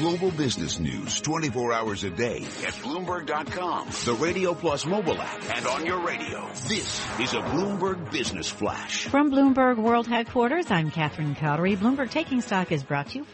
Global business news 24 hours a day at Bloomberg.com, the Radio Plus mobile app, and on your radio. This is a Bloomberg Business Flash. From Bloomberg World Headquarters, I'm Catherine Cowdery. Bloomberg Taking Stock is brought to you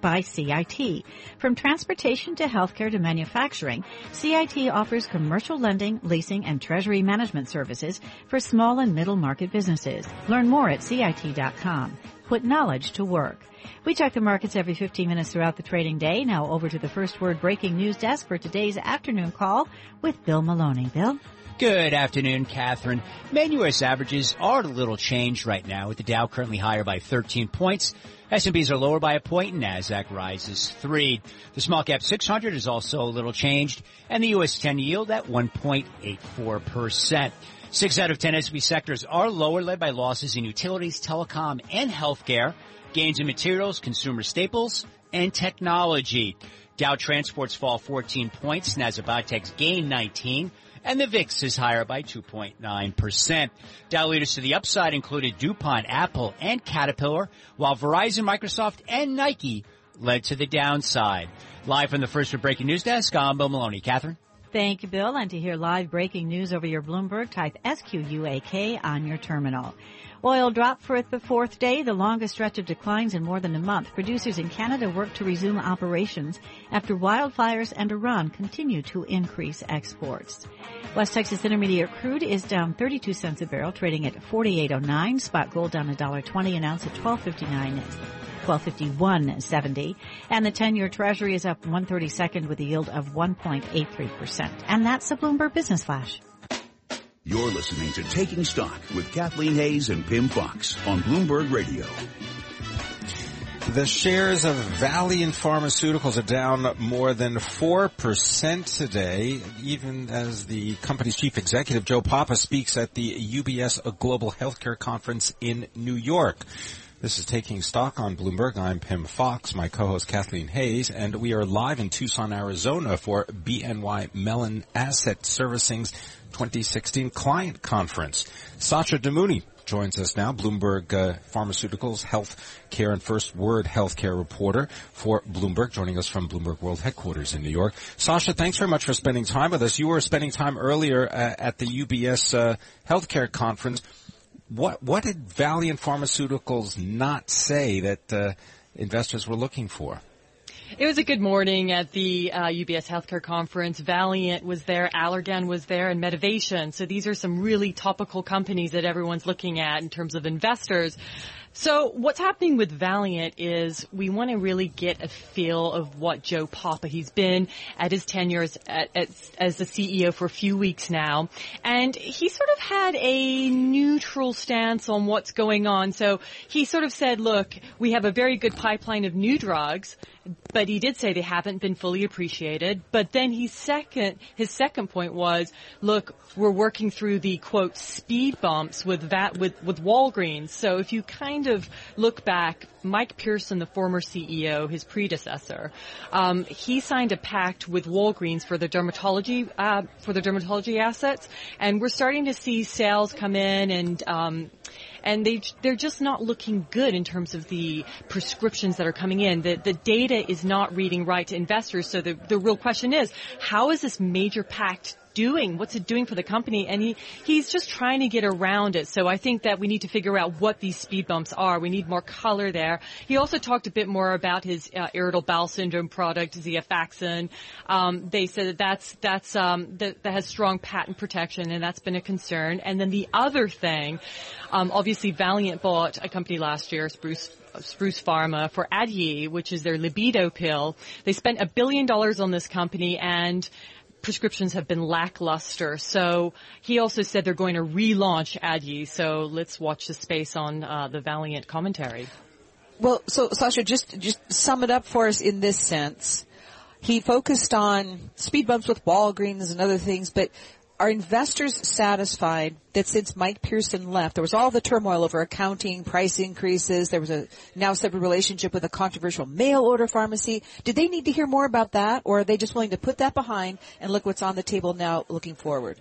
by CIT. From transportation to healthcare to manufacturing, CIT offers commercial lending, leasing, and treasury management services for small and middle market businesses. Learn more at CIT.com. Put knowledge to work. We check the markets every 15 minutes throughout the trading day. Now over to the first word breaking news desk for today's afternoon call with Bill Maloney. Bill? Good afternoon, Catherine. Main U.S. averages are a little changed right now with the Dow currently higher by 13 points. S&Ps are lower by a point and NASDAQ rises three. The small cap 600 is also a little changed and the U.S. 10 yield at 1.84%. Six out of 10 S&P sectors are lower led by losses in utilities, telecom, and healthcare, gains in materials, consumer staples, and technology. Dow transports fall 14 points, Nasdaq gain 19 and the VIX is higher by 2.9%. Dow leaders to the upside included DuPont, Apple, and Caterpillar, while Verizon, Microsoft, and Nike led to the downside. Live from the First Word Breaking News Desk, I'm Bill Maloney. Catherine? Thank you, Bill. And to hear live breaking news over your Bloomberg, type SQUAK on your terminal. Oil dropped for the fourth day, the longest stretch of declines in more than a month. Producers in Canada work to resume operations after wildfires and Iran continue to increase exports. West Texas Intermediate crude is down 32 cents a barrel, trading at 48.09. Spot gold down $1.20 an ounce at 12.59. 1251.70 and the 10-year treasury is up 132nd with a yield of 1.83%. And that's the Bloomberg Business Flash. You're listening to Taking Stock with Kathleen Hays and Pimm Fox on Bloomberg Radio. The shares of Valeant Pharmaceuticals are down more than 4% today, even as the company's chief executive, Joe Papa, speaks at the UBS Global Healthcare Conference in New York. This is Taking Stock on Bloomberg. I'm Pimm Fox, my co-host Kathleen Hays, and we are live in Tucson, Arizona for BNY Mellon Asset Servicing's 2016 Client Conference. Sasha Damouni joins us now, Bloomberg uh, Pharmaceuticals Health Care and First Word Healthcare reporter for Bloomberg, joining us from Bloomberg World Headquarters in New York. Sasha, thanks very much for spending time with us. You were spending time earlier uh, at the UBS uh, Healthcare Conference. What what did Valeant Pharmaceuticals not say that uh, investors were looking for? It was a good morning at the uh, UBS Healthcare Conference. Valeant was there, Allergan was there, and Medivation. So these are some really topical companies that everyone's looking at in terms of investors. So what's happening with Valeant is we want to really get a feel of what Joe Papa, he's been at his tenure as, as, as, the CEO for a few weeks now. And he sort of had a neutral stance on what's going on. So he sort of said, look, we have a very good pipeline of new drugs but he did say they haven't been fully appreciated. But then he second, his second point was, look, we're working through the quote speed bumps with that with with Walgreens. So if you kind of look back, Mike Pearson, the former CEO, his predecessor, um, he signed a pact with Walgreens for the dermatology uh, for the dermatology assets, and we're starting to see sales come in and. Um, and they they're just not looking good in terms of the prescriptions that are coming in. The the data is not reading right to investors. So the the real question is, how is this major pact doing? What's it doing for the company? And he, he's just trying to get around it. So I think that we need to figure out what these speed bumps are. We need more color there. He also talked a bit more about his uh, irritable bowel syndrome product, Xifaxan. Um, they said that that's, that's, um, that, that has strong patent protection and that's been a concern. And then the other thing, um, obviously Valeant bought a company last year, Spruce Spruce Pharma for Addyi, which is their libido pill. They spent a billion dollars on this company and prescriptions have been lackluster. So he also said they're going to relaunch Addyi. So let's watch the space on uh, the Valeant commentary. Well, so Sasha, just just sum it up for us in this sense. He focused on speed bumps with Walgreens and other things, but are investors satisfied that since Mike Pearson left, there was all the turmoil over accounting, price increases, there was a now separate relationship with a controversial mail order pharmacy. Did they need to hear more about that or are they just willing to put that behind and look what's on the table now looking forward?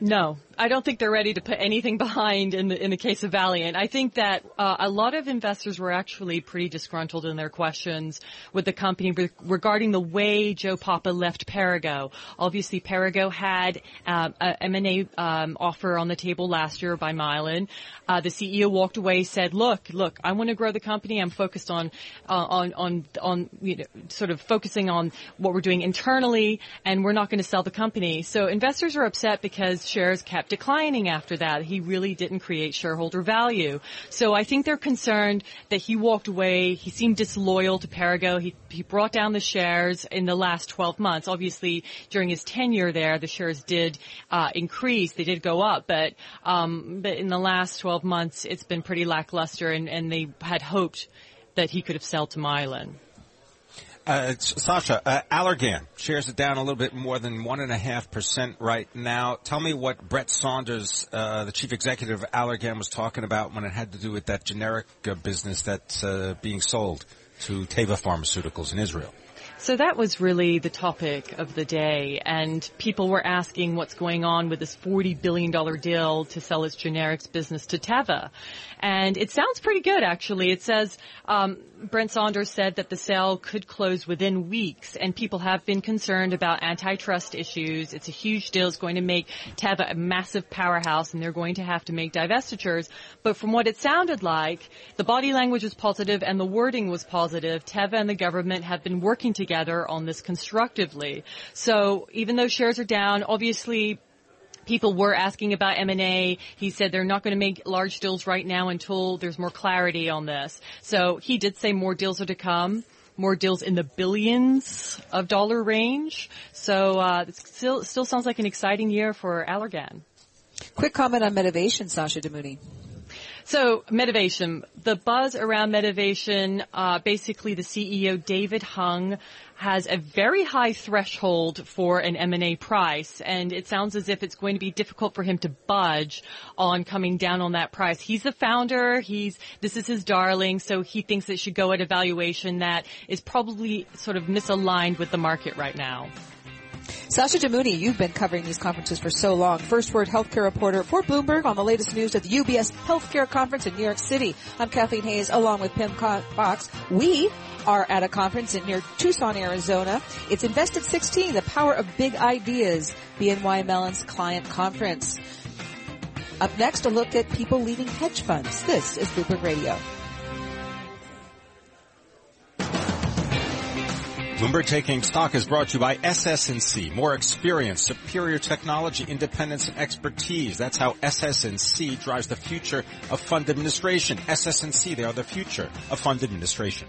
No, I don't think they're ready to put anything behind in the in the case of Valeant. I think that uh, a lot of investors were actually pretty disgruntled in their questions with the company re- regarding the way Joe Papa left Perrigo. Obviously, Perrigo had uh, a M&A um, offer on the table last year by Mylan. Uh, the CEO walked away, said, "Look, look, I want to grow the company. I'm focused on uh, on on on you know, sort of focusing on what we're doing internally, and we're not going to sell the company." So investors are upset because shares kept declining after that. He really didn't create shareholder value. So I think they're concerned that he walked away. He seemed disloyal to Perrigo. He, he brought down the shares in the last 12 months. Obviously, during his tenure there, the shares did uh, increase. They did go up, but um, but in the last 12 months, it's been pretty lackluster, and, and they had hoped that he could have sold to Mylan. Uh, Sasha, uh, Allergan shares are down a little bit more than one and a half percent right now. Tell me what Brent Saunders, uh, the chief executive of Allergan, was talking about when it had to do with that generic uh, business that's uh, being sold to Teva Pharmaceuticals in Israel. So that was really the topic of the day, and people were asking what's going on with this $40 billion deal to sell its generics business to Teva. And it sounds pretty good, actually. It says, um, Brent Saunders said that the sale could close within weeks, and people have been concerned about antitrust issues. It's a huge deal. It's going to make Teva a massive powerhouse, and they're going to have to make divestitures. But from what it sounded like, the body language was positive and the wording was positive. Teva and the government have been working together on this constructively. So even though shares are down, obviously people were asking about M&A. He said they're not going to make large deals right now until there's more clarity on this. So he did say more deals are to come. More deals in the billions of dollar range. So uh, it still still sounds like an exciting year for Allergan. Quick comment on Medivation, Sasha Damouni. So Medivation, the buzz around Medivation, uh, basically the CEO David Hung has a very high threshold for an M&A price, and it sounds as if it's going to be difficult for him to budge on coming down on that price. He's the founder. He's this is his darling, so he thinks it should go at a valuation that is probably sort of misaligned with the market right now. Sasha Damouni, you've been covering these conferences for so long. First Word Healthcare reporter for Bloomberg on the latest news at the UBS Healthcare Conference in New York City. I'm Kathleen Hays along with Pimm Fox. We are at a conference in near Tucson, Arizona. It's Invest at 16, the power of big ideas, BNY Mellon's client conference. Up next, a look at people leaving hedge funds. This is Bloomberg Radio. Bloomberg Taking Stock is brought to you by SS&C. More experience, superior technology, independence, and expertise. That's how SS&C drives the future of fund administration. SS&C, they are the future of fund administration.